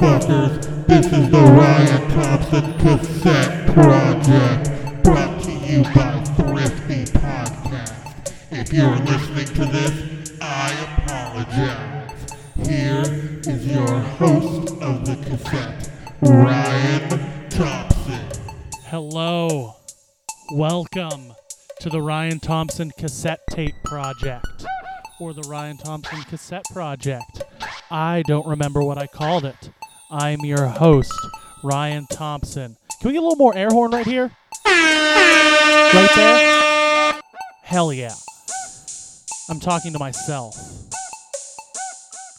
motherfuckers. This is the Ryan Thompson Cassette Project, brought to you by Thrifty Podcast. If you're listening to this, I apologize. Here is your host of the cassette, Ryan Thompson. Hello. Welcome to the Ryan Thompson Cassette Tape Project, or the Ryan Thompson Cassette Project. I don't remember what I called it. I'm your host, Ryan Thompson. Can we get a little more air horn right here? Right there? Hell yeah. I'm talking to myself.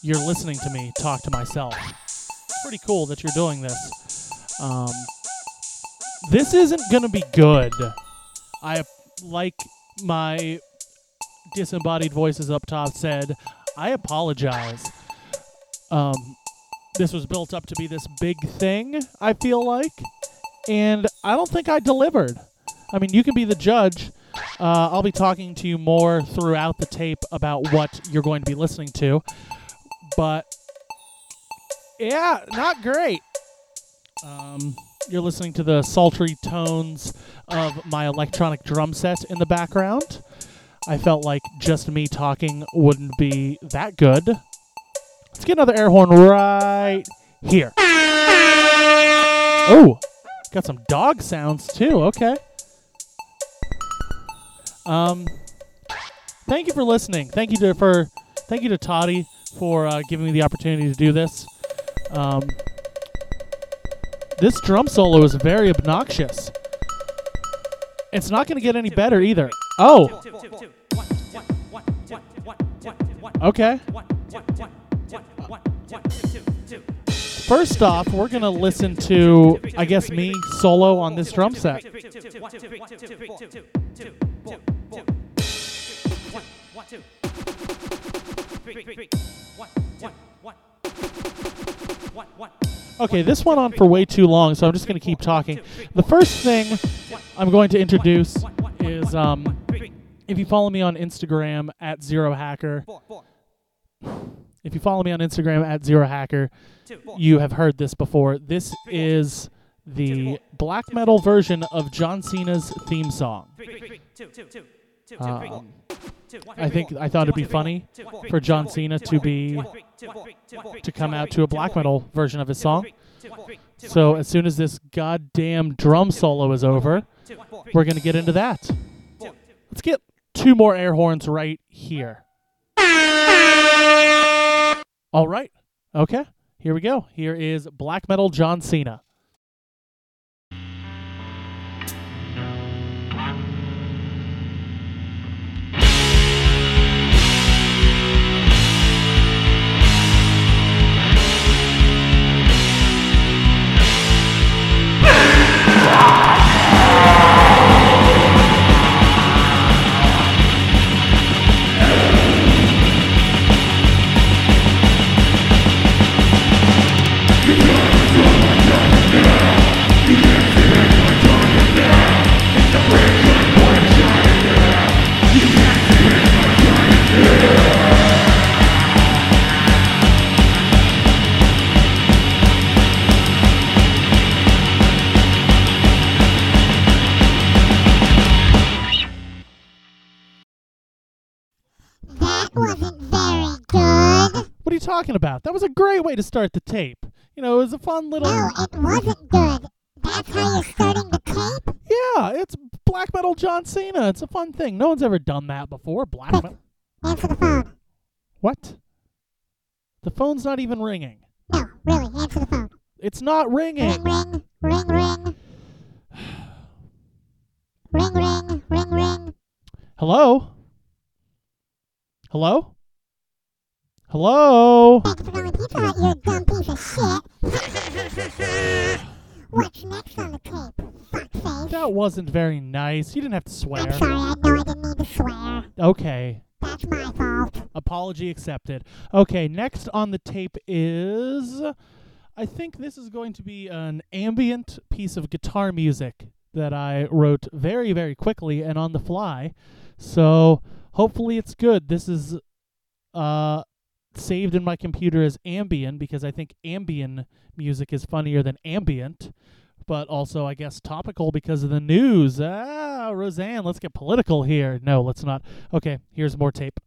You're listening to me talk to myself. Pretty cool that you're doing this. Um, this isn't gonna be good. I like my disembodied voices up top said. I apologize. Um, this was built up to be this big thing. I feel like, and I don't think I delivered. I mean, you can be the judge. Uh, I'll be talking to you more throughout the tape about what you're going to be listening to, but yeah, not great. Um, you're listening to the sultry tones of my electronic drum set in the background. I felt like just me talking wouldn't be that good. Let's get another air horn right here. Oh, got some dog sounds too. Okay. Um, thank you for listening. Thank you to for thank you to Toddy for uh, giving me the opportunity to do this. Um, this drum solo is very obnoxious. It's not going to get any better either. Oh. Okay. First off, we're going to listen to, I guess, me solo on this drum set. Okay, this went on for way too long, so I'm just going to keep talking. The first thing I'm going to introduce is um, if you follow me on Instagram at Zero Hacker, if you follow me on Instagram at Zero Hacker, you have heard this before. This is the black metal version of John Cena's theme song. Um, I think I thought it'd be funny for John Cena to be to come out to a black metal version of his song. So as soon as this goddamn drum solo is over, we're gonna get into that. Let's get two more air horns right here. All right. Okay. Here we go. Here is black metal John Cena. Talking about? That was a great way to start the tape. You know, it was a fun little. No, it wasn't good. That's how you're starting the tape? Yeah, it's black metal John Cena. It's a fun thing. No one's ever done that before. Black metal. Answer the phone. What? The phone's not even ringing. No, really, answer the phone. It's not ringing. Ring, ring, ring, ring. Ring, ring, ring, ring. Hello? Hello? Hello? Thank for calling Pizza Hut, you dumb piece of shit. What's next on the tape? Fuckface. That wasn't very nice. You didn't have to I'm swear. sorry, I know I didn't need to swear. Okay. That's my fault. Apology accepted. Okay, next on the tape is. I think this is going to be an ambient piece of guitar music that I wrote very, very quickly and on the fly. So hopefully it's good. This is uh saved in my computer as Ambien because I think Ambien music is funnier than ambient, but also I guess topical because of the news. Ah, Roseanne, let's get political here. No, let's not. Okay, here's more tape.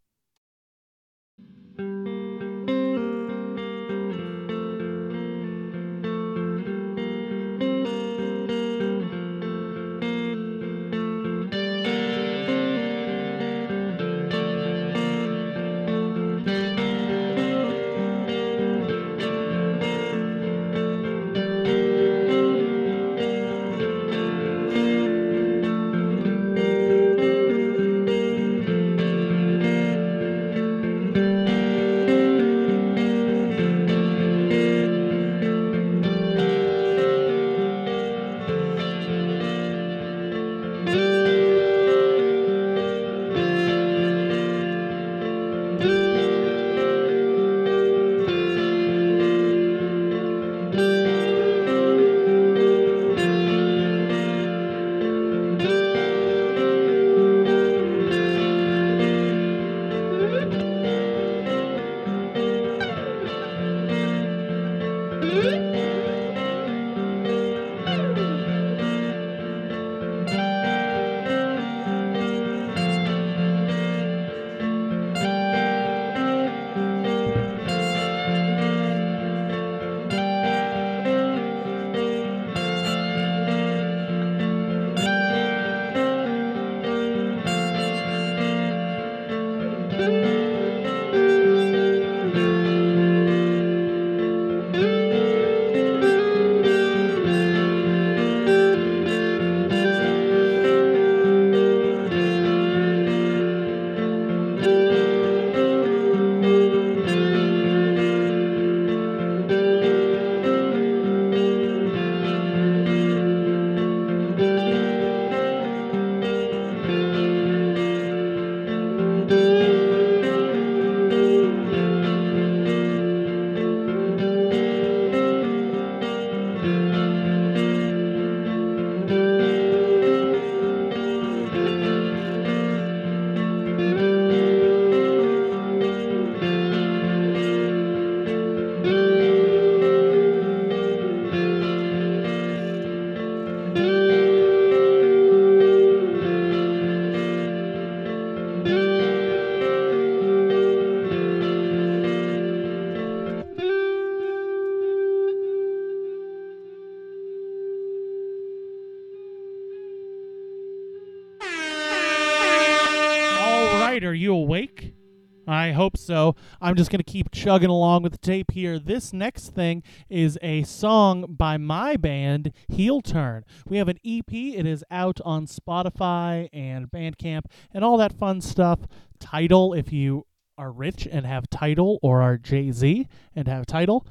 So. I'm just going to keep chugging along with the tape here. This next thing is a song by my band, Heel Turn. We have an EP. It is out on Spotify and Bandcamp and all that fun stuff. Tidal, if you are rich and have Tidal, or are Jay Z and have Tidal.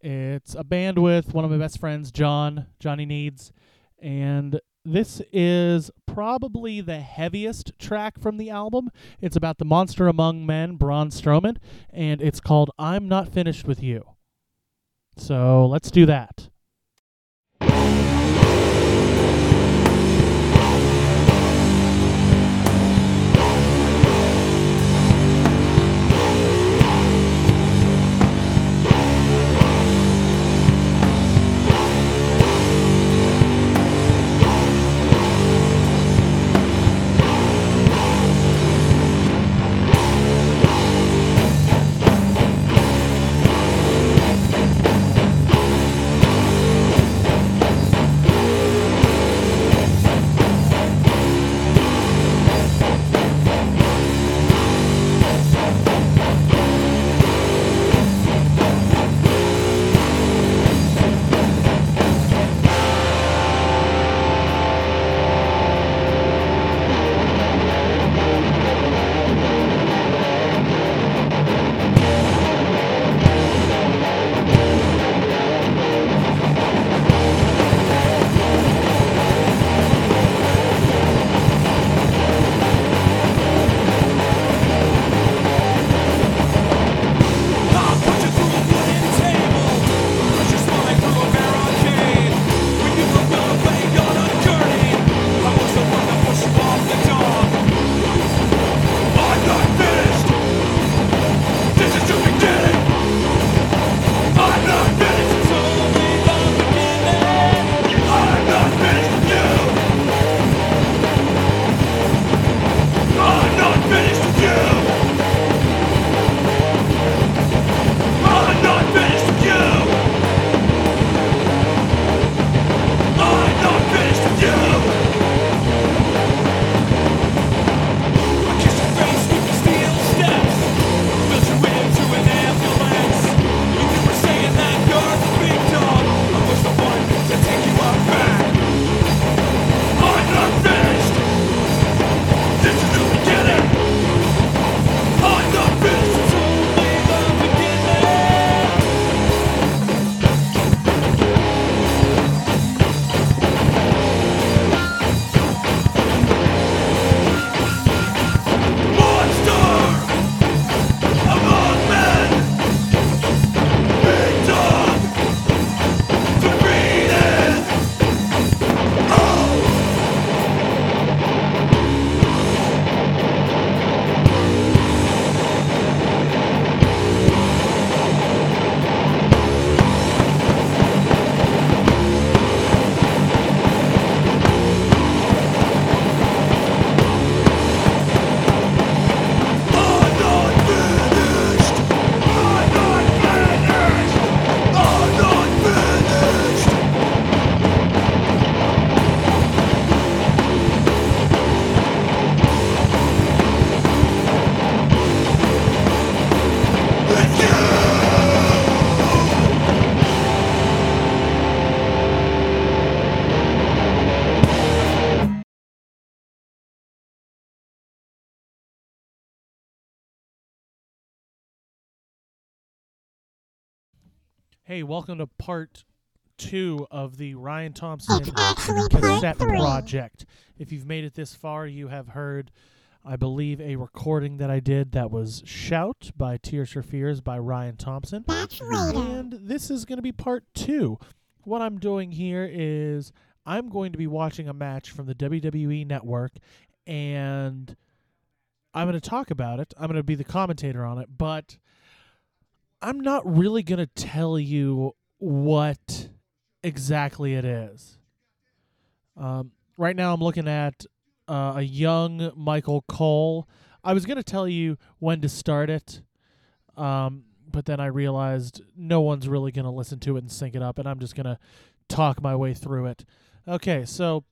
It's a band with one of my best friends, John, Johnny Needs, and this is probably the heaviest track from the album. It's about the monster among men, Braun Strowman, and it's called I'm Not Finished with You. So let's do that. Hey, welcome to part two of the Ryan Thompson It's actually part cassette project. If you've made it this far, you have heard, I believe, a recording that I did that was Shout by Tears for Fears by Ryan Thompson. That's later. And this is going to be part two. What I'm doing here is I'm going to be watching a match from the WWE Network, and I'm going to talk about it. I'm going to be the commentator on it, but I'm not really going to tell you what exactly it is. Um, right now, I'm looking at uh, a young Michael Cole. I was going to tell you when to start it, um, but then I realized no one's really going to listen to it and sync it up, and I'm just going to talk my way through it. Okay, so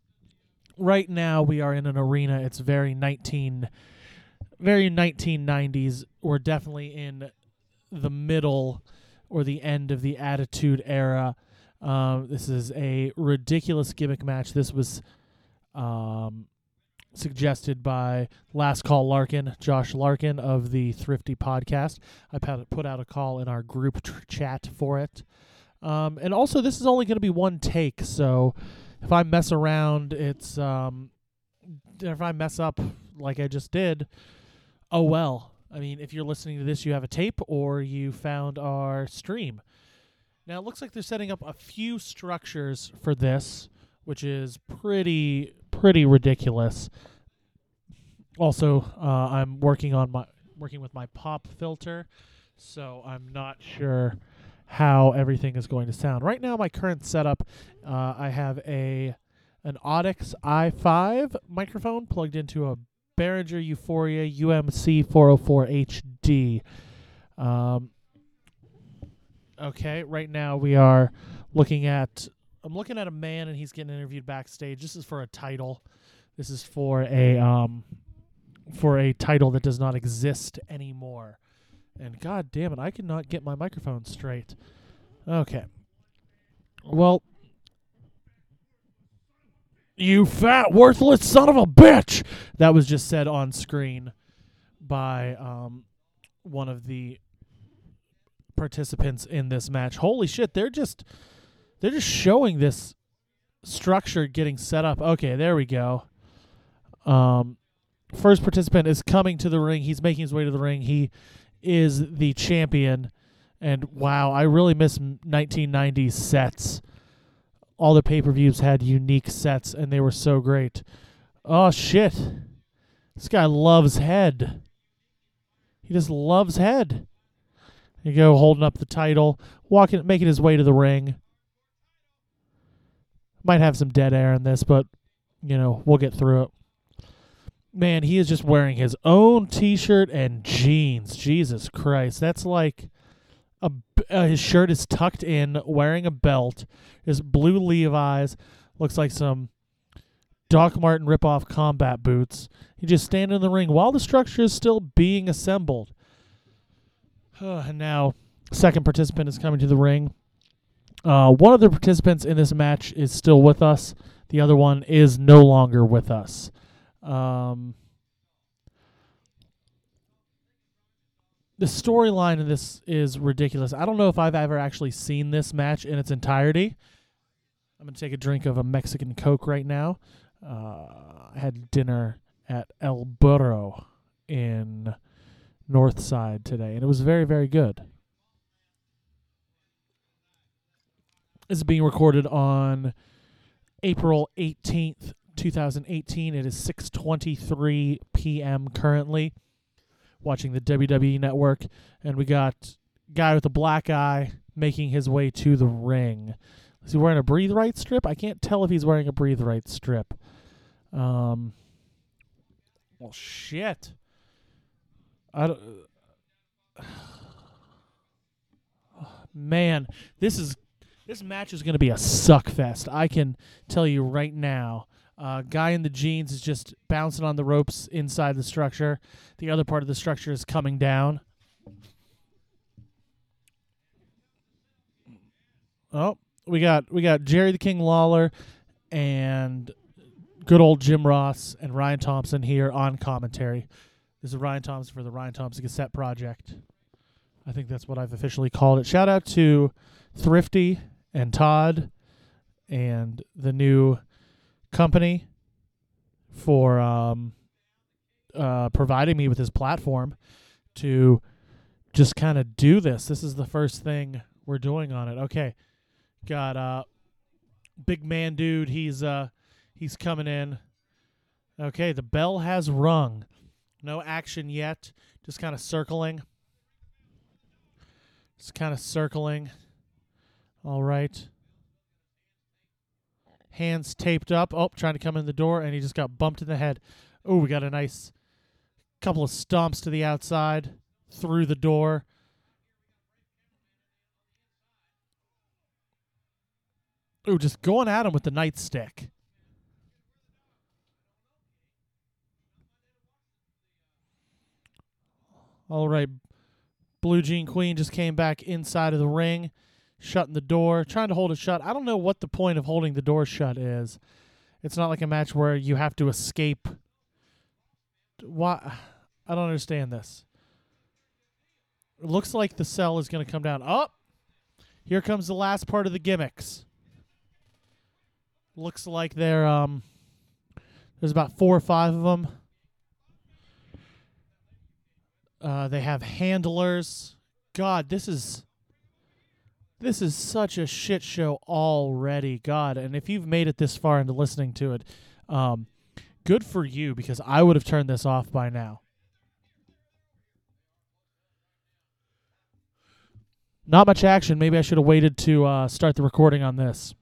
right now we are in an arena. It's very 19, very 1990s. We're definitely in the middle or the end of the Attitude Era. Um, this is a ridiculous gimmick match. This was um, suggested by Last Call Larkin, Josh Larkin of the Thrifty Podcast. I put out a call in our group tr- chat for it. Um, and also, this is only going to be one take, so if I mess around, it's um, if I mess up like I just did, oh well. I mean, if you're listening to this, you have a tape or you found our stream. Now it looks like they're setting up a few structures for this, which is pretty pretty ridiculous. Also, uh, I'm working on my working with my pop filter, so I'm not sure how everything is going to sound. Right now, my current setup, uh, I have a an Audix i5 microphone plugged into a Behringer U-Phoria UMC 404 HD. Um, okay, right now we are looking at. I'm looking at a man and he's getting interviewed backstage. This is for a title. This is for a um, for a title that does not exist anymore. And god damn it, I cannot get my microphone straight. Okay. Well, you fat, worthless son of a bitch! That was just said on screen by um, one of the participants in this match. Holy shit, they're just they're just showing this structure getting set up. Okay, there we go. Um, first participant is coming to the ring. He's making his way to the ring. He is the champion. And wow, I really miss m- 1990s sets. All the pay per views had unique sets, and they were so great. Oh shit! This guy loves head. He just loves head. You go holding up the title, walking, making his way to the ring. Might have some dead air in this, but you know we'll get through it. Man, he is just wearing his own T-shirt and jeans. Jesus Christ, that's like a uh, his shirt is tucked in, wearing a belt. His blue Levi's looks like some Doc Martin ripoff combat boots. He just standing in the ring while the structure is still being assembled. and now, second participant is coming to the ring. Uh, one of the participants in this match is still with us. The other one is no longer with us. Um, the storyline in this is ridiculous. I don't know if I've ever actually seen this match in its entirety. I'm gonna take a drink of a Mexican Coke right now. Uh, I had dinner at El Burro in Northside today, and it was very, very good. This is being recorded on April 18th, 2018. It is 6:23 p.m. currently. Watching the WWE network, and we got guy with a black eye making his way to the ring. Is he wearing a breathe right strip? I can't tell if he's wearing a breathe right strip. Um. Well, shit. I don't. Man, this is this match is going to be a suck fest. I can tell you right now. Uh, guy in the jeans is just bouncing on the ropes inside the structure. The other part of the structure is coming down. Oh, we got we got Jerry the King Lawler and good old Jim Ross and Ryan Thompson here on commentary. This is Ryan Thompson for the Ryan Thompson Cassette Project. I think that's what I've officially called it. Shout out to Thrifty and Todd and the new company for um, uh, providing me with his platform to just kind of do this. This is the first thing we're doing on it. Okay, got uh, big man dude. He's uh, he's coming in. Okay, the bell has rung. No action yet. Just kind of circling. Just kind of circling. All right. Hands taped up. Oh, trying to come in the door, and he just got bumped in the head. Oh, we got a nice couple of stomps to the outside, through the door. Oh, just going at him with the nightstick. All right. Blue Jean Queen just came back inside of the ring, shutting the door, trying to hold it shut. I don't know what the point of holding the door shut is. It's not like a match where you have to escape. Why? I don't understand this. It looks like the cell is going to come down. Up. Oh, here comes the last part of the gimmicks. Looks like they're um. There's about four or five of them. Uh, they have handlers. God, this is this is such a shit show already. God, and if you've made it this far into listening to it, um, good for you because I would have turned this off by now. Not much action. Maybe I should have waited to uh, start the recording on this.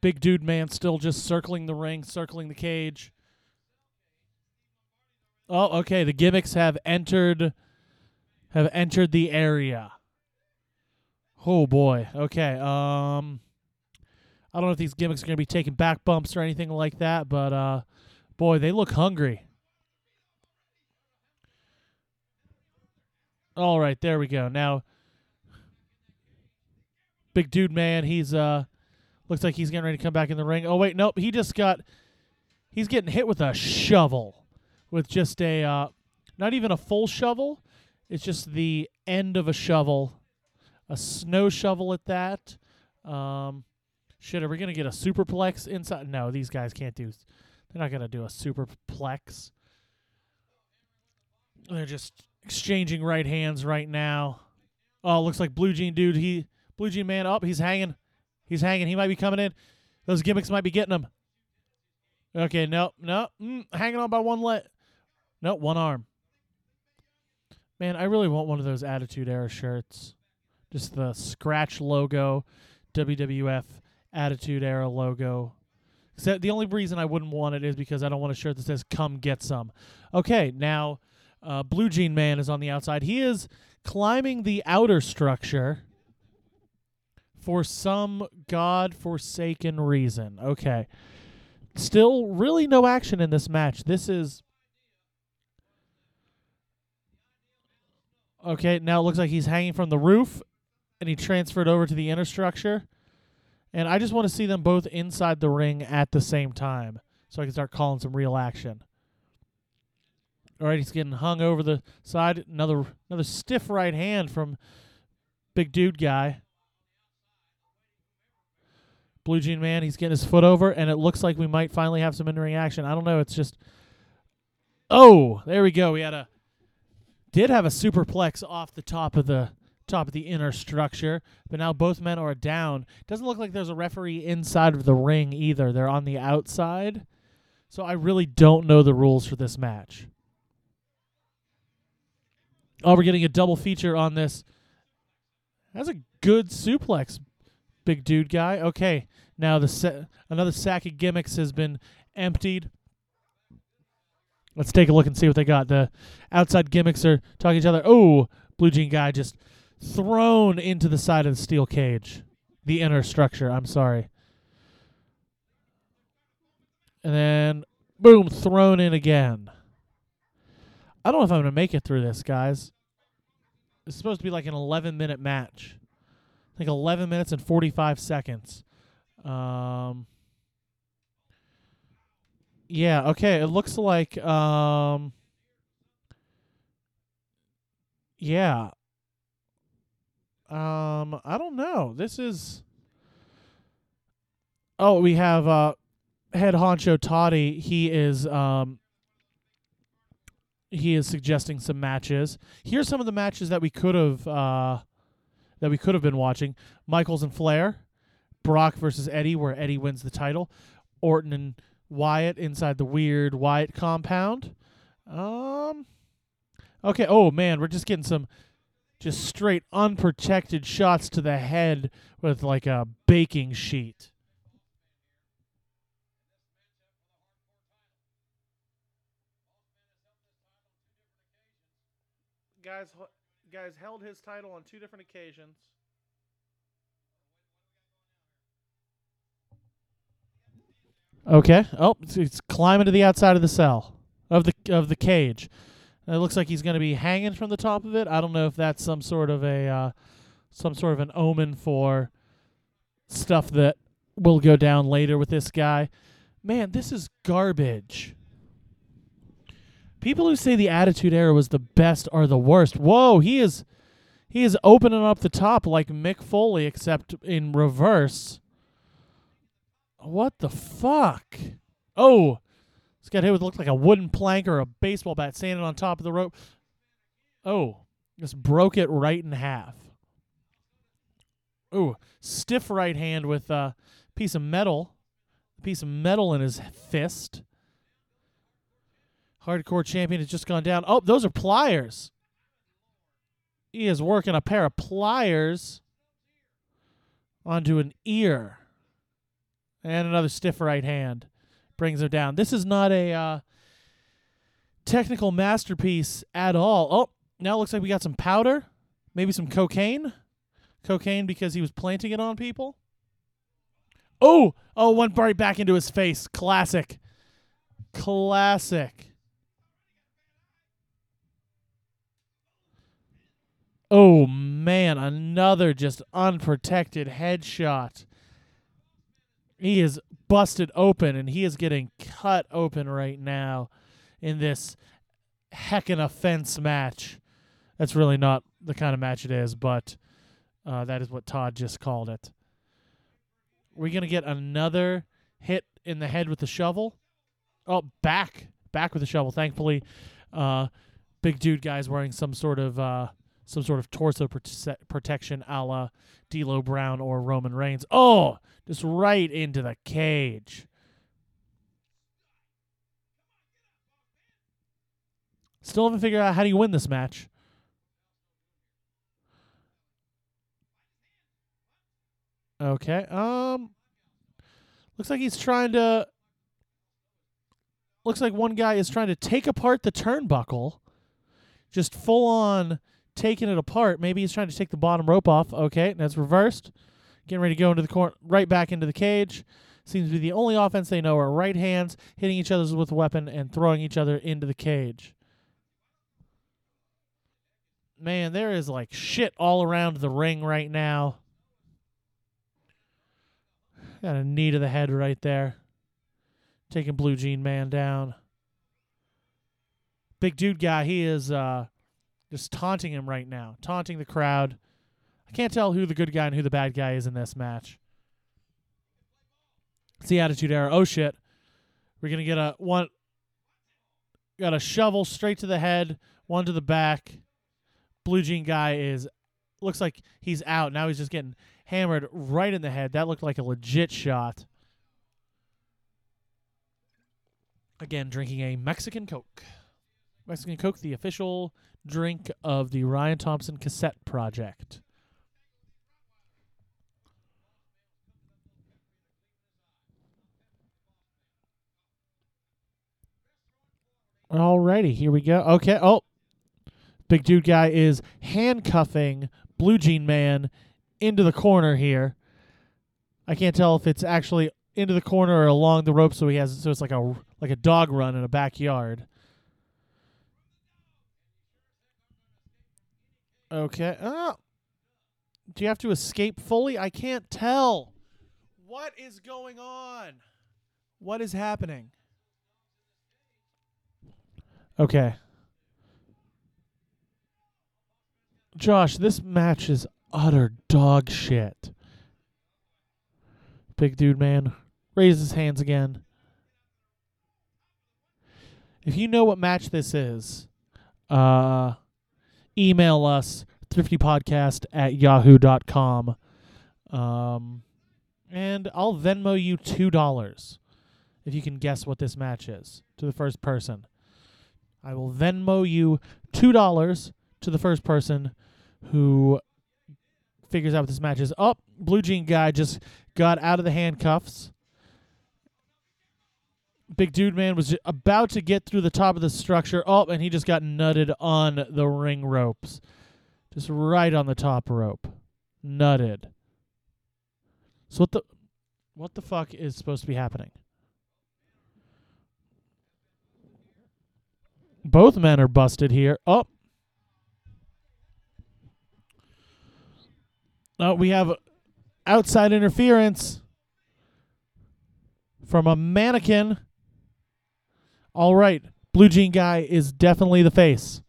Big dude man still just circling the ring, circling the cage. Oh, okay. The gimmicks have entered have entered the area. Oh boy. Okay. Um I don't know if these gimmicks are going to be taking back bumps or anything like that, but uh boy, they look hungry. All right, there we go. Now Big dude man, he's uh Looks like he's getting ready to come back in the ring. Oh wait, nope. He just got. He's getting hit with a shovel, with just a, uh, not even a full shovel. It's just the end of a shovel, a snow shovel at that. Um, shit, are we gonna get a superplex inside? No, these guys can't do. They're not gonna do a superplex. They're just exchanging right hands right now. Oh, looks like Blue Jean dude. He Blue Jean man up. Oh, he's hanging. He's hanging. He might be coming in. Those gimmicks might be getting him. Okay, no, no. Mm, hanging on by one leg. No, one arm. Man, I really want one of those Attitude Era shirts. Just the scratch logo, WWF Attitude Era logo. Except the only reason I wouldn't want it is because I don't want a shirt that says "Come get some." Okay, now uh, Blue Jean Man is on the outside. He is climbing the outer structure for some god-forsaken reason. Okay. Still really no action in this match. This is Okay, now it looks like he's hanging from the roof and he transferred over to the inner structure. And I just want to see them both inside the ring at the same time so I can start calling some real action. All right, he's getting hung over the side. Another another stiff right hand from big dude guy. Blue Jean Man. He's getting his foot over, and it looks like we might finally have some in ring action. I don't know. It's just. Oh, there we go. We had a. Did have a superplex off the top of the top of the inner structure, but now both men are down. Doesn't look like there's a referee inside of the ring either. They're on the outside. So I really don't know the rules for this match. Oh, we're getting a double feature on this. That's a good suplex big dude guy. Okay, now the sa- another sack of gimmicks has been emptied. Let's take a look and see what they got. The outside gimmicks are talking to each other. Oh, blue jean guy just thrown into the side of the steel cage, the inner structure. I'm sorry. And then boom, thrown in again. I don't know if I'm gonna make it through this, guys. It's supposed to be like an 11 minute match. I think 11 minutes and 45 seconds. Um, yeah, okay. It looks like um, yeah. Um, I don't know. This is. Oh, we have uh, head honcho Toddy. He is um. He is suggesting some matches. Here's some of the matches that we could have uh, that we could have been watching. Michaels and Flair, Brock versus Eddie, where Eddie wins the title. Orton and Wyatt inside the weird Wyatt compound. Um. Okay. Oh man, we're just getting some just straight unprotected shots to the head with like a baking sheet. Guys, guys held his title on two different occasions. Okay. Oh, it's, climbing to the outside of the cell of the of the cage. It looks like he's going to be hanging from the top of it. I don't know if that's some sort of a uh, some sort of an omen for stuff that will go down later with this guy. Man, this is garbage. People who say the Attitude Era was the best are the worst. Whoa, he is he is opening up the top like Mick Foley, except in reverse. What the fuck? Oh, this got hit with looked like a wooden plank or a baseball bat standing on top of the rope. Oh, just broke it right in half. Ooh, stiff right hand with a piece of metal, a piece of metal in his fist. Hardcore champion has just gone down. Oh, those are pliers. He is working a pair of pliers onto an ear. And another stiff right hand brings him down. This is not a uh, technical masterpiece at all. Oh, now it looks like we got some powder, maybe some cocaine. Cocaine because he was planting it on people. Oh, oh, went right back into his face. Classic. Classic. Oh man, another just unprotected headshot. He is busted open and he is getting cut open right now in this heckin' offense match. That's really not the kind of match it is, but uh, that is what Todd just called it. We're gonna get another hit in the head with the shovel. Oh, back, back with the shovel. Thankfully, uh, big dude guy's wearing some sort of uh, some sort of torso prote- protection, a la D'Lo Brown or Roman Reigns. Oh, just right into the cage. Still haven't figured out how do you win this match. Okay. Um looks like he's trying to looks like one guy is trying to take apart the turnbuckle. Just full on taking it apart. Maybe he's trying to take the bottom rope off. Okay, and that's reversed. Getting ready to go into the corner, right back into the cage. Seems to be the only offense they know are right hands hitting each other with a weapon and throwing each other into the cage. Man, there is like shit all around the ring right now. Got a knee to the head right there. Taking Blue Jean Man down. Big dude guy, he is uh just taunting him right now, taunting the crowd. I can't tell who the good guy and who the bad guy is in this match. It's the Attitude Era. Oh shit. We're gonna get a one got a shovel straight to the head, one to the back. Blue Jean guy is looks like he's out. Now he's just getting hammered right in the head. That looked like a legit shot. Again, drinking a Mexican Coke. Mexican Coke, the official drink of the Ryan Thompson Cassette Project. Alrighty, here we go. Okay. Oh, big dude guy is handcuffing Blue Jean Man into the corner here. I can't tell if it's actually into the corner or along the rope, so he has so it's like a like a dog run in a backyard. Okay. Oh. Do you have to escape fully? I can't tell. What is going on? What is happening? Okay. Josh, this match is utter dog shit. Big dude man raises his hands again. If you know what match this is, uh, email us thriftypodcast at yahoo.com. Um, and I'll Venmo you $2 if you can guess what this match is to the first person. I will Venmo you $2 to the first person who figures out what this match is. Oh, Blue Jean guy just got out of the handcuffs. Big dude man was about to get through the top of the structure. Oh, and he just got nutted on the ring ropes. Just right on the top rope. Nutted. So what the what the fuck is supposed to be happening? Both men are busted here. Oh. Oh, we have outside interference from a mannequin. All right. Blue Jean guy is definitely the face.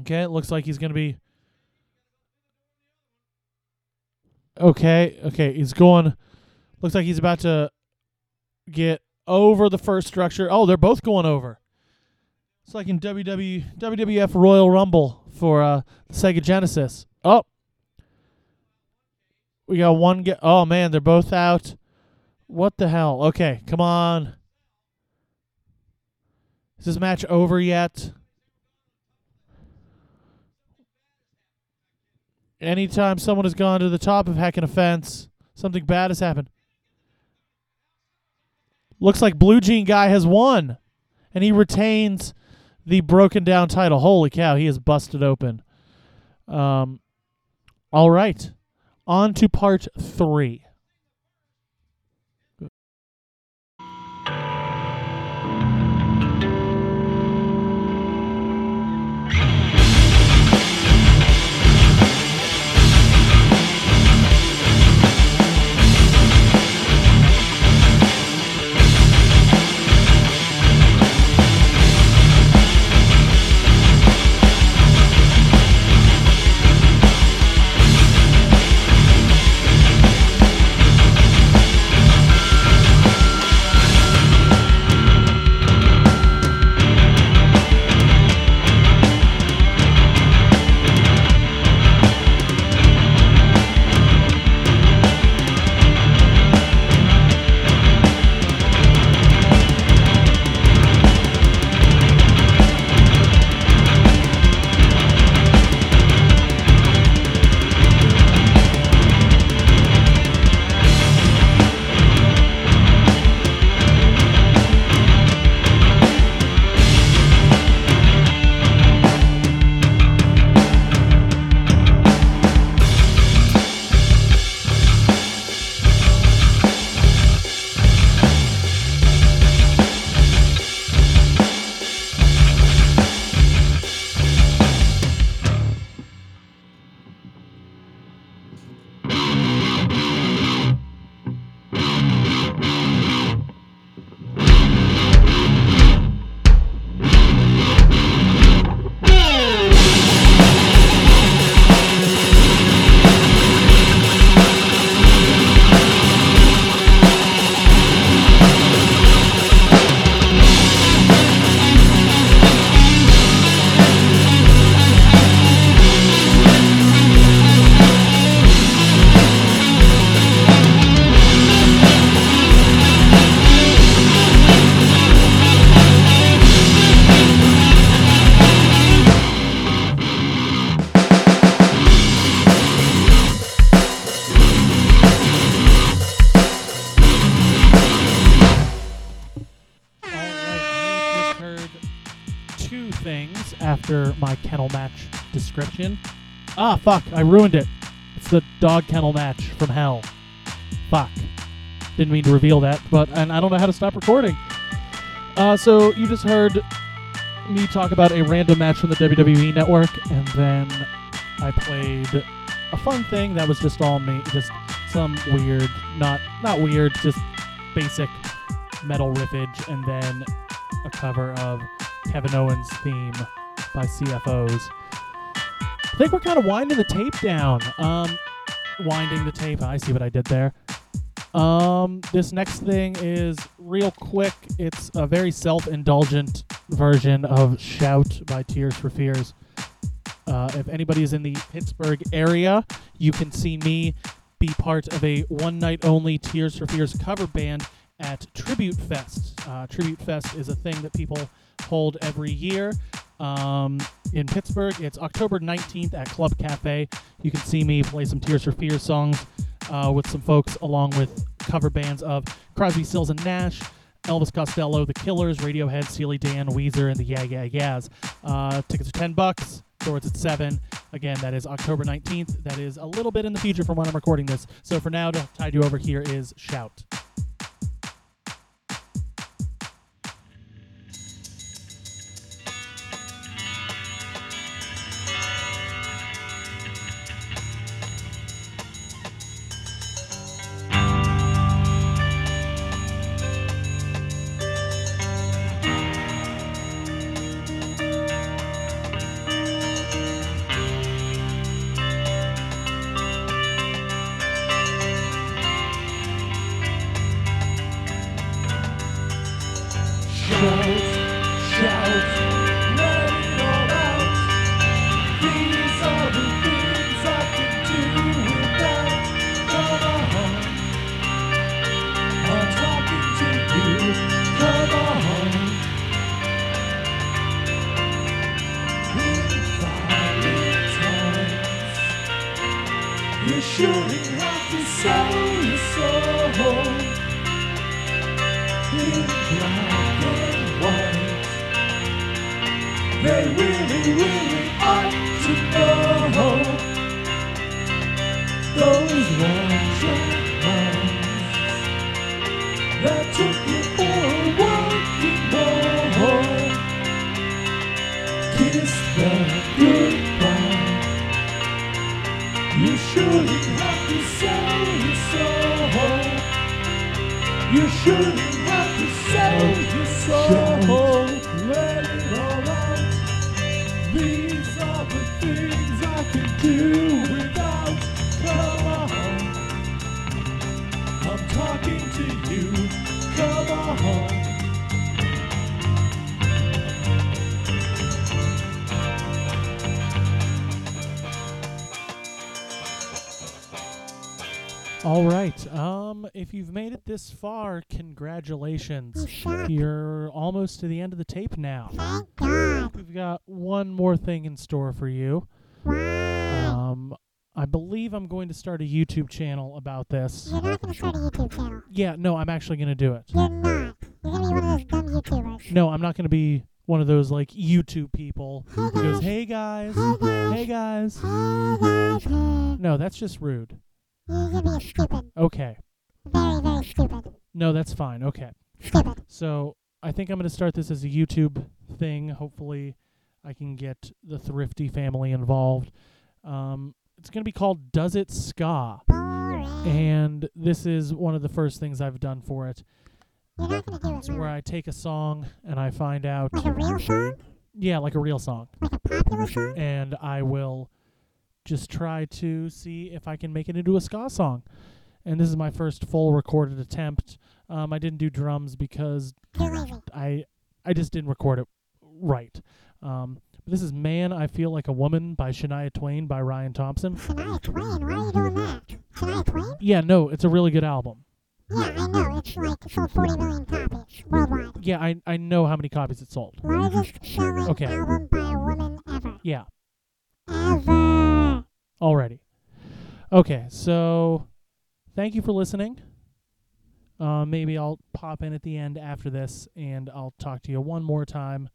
Okay, it looks like he's going to be. Okay, okay, he's going. Looks like he's about to get over the first structure. Oh, they're both going over. It's like in WW, WWF Royal Rumble for uh, Sega Genesis. Oh, we got one. Get. Oh man, they're both out. What the hell? Okay, come on. Is this match over yet? Anytime someone has gone to the top of hacking a fence, something bad has happened. Looks like Blue Jean guy has won, and he retains the broken down title. Holy cow, he is busted open. Um, all right, on to part three. Description. Ah, fuck, I ruined it. It's the dog kennel match from hell. Fuck. Didn't mean to reveal that, but and I don't know how to stop recording. Uh, so you just heard me talk about a random match from the WWE network, and then I played a fun thing that was just all me, just some weird, not not weird, just basic metal riffage, and then a cover of Kevin Owens' theme by CFOs. I think we're kind of winding the tape down. Um, winding the tape. I see what I did there. Um, this next thing is real quick. It's a very self-indulgent version of "Shout" by Tears for Fears. Uh, if is in the Pittsburgh area, you can see me be part of a one-night-only Tears for Fears cover band at Tribute Fest. Uh, Tribute Fest is a thing that people hold every year um, in Pittsburgh. It's October 19th at Club Cafe. You can see me play some Tears for Fears songs uh, with some folks, along with cover bands of Crosby, Stills, and Nash. Elvis Costello, The Killers, Radiohead, Steely Dan, Weezer, and the Yeah Yeah Yeahs. Uh, tickets are ten bucks. Doors at seven. Again, that is October 19th. That is a little bit in the future from when I'm recording this. So for now, to tide you over here is Shout. You All right. Um, if you've made it this far, congratulations. You're almost to the end of the tape now. Thank God. We've got one more thing in store for you. Wow. Um, I believe I'm going to start a YouTube channel about this. You're not going to start a YouTube channel. Yeah, no, I'm actually going to do it. You're not. You're going to be one of those dumb YouTubers. No, I'm not going to be one of those like YouTube people Hey who goes. "Hey guys, Hey guys. hey guys." Hey guys, hey. No, that's just rude. You're stupid. Okay. Very, very stupid. No, that's fine. Okay. Stupid. So I think I'm going to start this as a YouTube thing. Hopefully, I can get the Thrifty family involved. Um, it's going to be called Does It Ska? Boring. And this is one of the first things I've done for it. You're not going to do it, It's where. I take a song and I find out, Like a real song? yeah, like a real song, Like a popular song? and I will just try to see if I can make it into a ska song. And this is my first full recorded attempt. Um, I didn't do drums because I I just didn't record it right. Um, but this is "Man, I Feel Like a Woman" by Shania Twain by Ryan Thompson. Shania Twain, why are you doing that? Shania Twain? Yeah, no, it's a really good album. Yeah, I know. It's like sold 40 million copies worldwide. Yeah, I I know how many copies it sold. Largest selling Okay. album by a woman ever. Yeah, Ever. Already. Okay, so thank you for listening. Uh, maybe I'll pop in at the end after this and I'll talk to you one more time.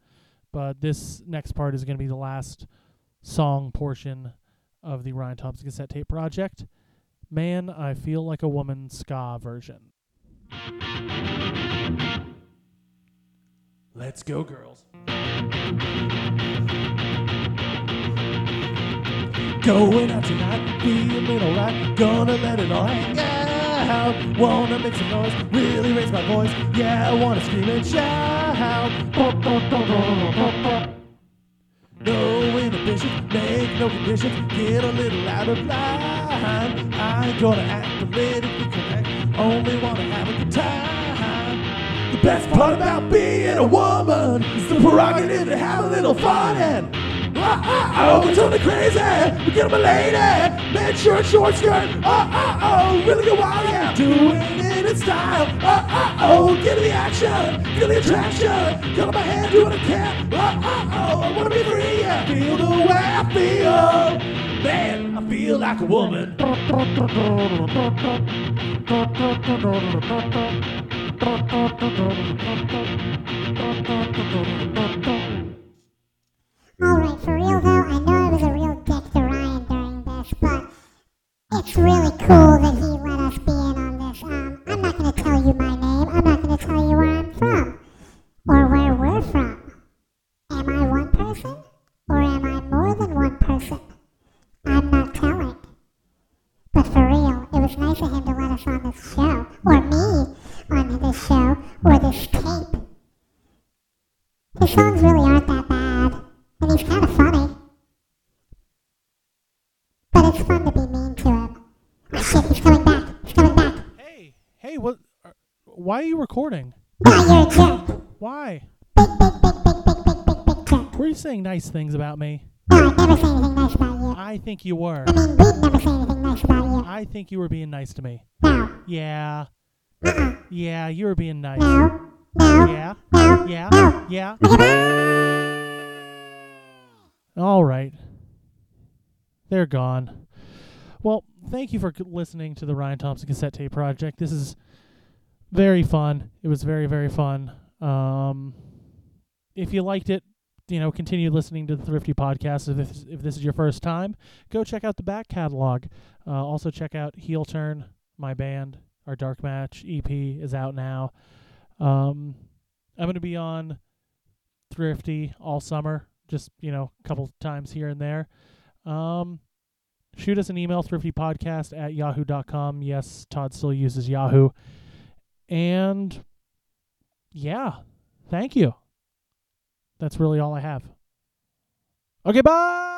But this next part is going to be the last song portion of the Ryan Thompson cassette tape project. Man, I Feel Like a Woman ska version. Let's go, girls. Going out tonight, feeling alright, gonna let it all hang out. Wanna make some noise, really raise my voice. Yeah, I wanna scream and shout. No inhibitions, make no conditions, get a little out of line. I ain't gonna act politically correct, only wanna have a good time. The best part about being a woman is the prerogative to have a little fun and. Oh, it's only crazy. We get 'em a lady. Man, shirt, short skirt. Ah, ah, oh, really go wild, yeah. Doing it in style. Ah, ah, oh, get in the action. Feel the attraction. Got my hand, doing a can. Ah, ah, oh, I wanna be free, yeah. Feel the way I feel. Man, I feel like a woman. For real though, I know I was a real dick to Ryan during this, but it's really cool that he let us be in on this. Um, I'm not gonna tell you my name, I'm not gonna tell you where I'm from, or where we're from. Am I one person, or am I more than one person? I'm not telling. But for real, it was nice of him to let us on this show, or me on this show, or this tape. His songs really aren't that bad, and he's kind of Hey, what? uh, Why are you recording? Why? Were you saying nice things about me? No, I never say anything nice about you. I think you were. I mean, we'd never say anything nice about you. I think you were being nice to me. No. Yeah, Uh-uh. yeah, you were being nice. No. No. Yeah, No. yeah, No. yeah. All right. They're gone. Thank you for listening to the Ryan Thompson cassette tape project. This is very fun. It was very, very fun. Um, if you liked it, you know, continue listening to the Thrifty podcast. If this, if this is your first time, go check out the back catalog. Uh, also, check out Heel Turn, my band. Our Dark Match EP is out now. Um, I'm going to be on Thrifty all summer, just, you know, a couple times here and there. Um, shoot us an email, thriftypodcast at yahoo.com. Yes, Todd still uses Yahoo. And yeah, thank you. That's really all I have. Okay, bye.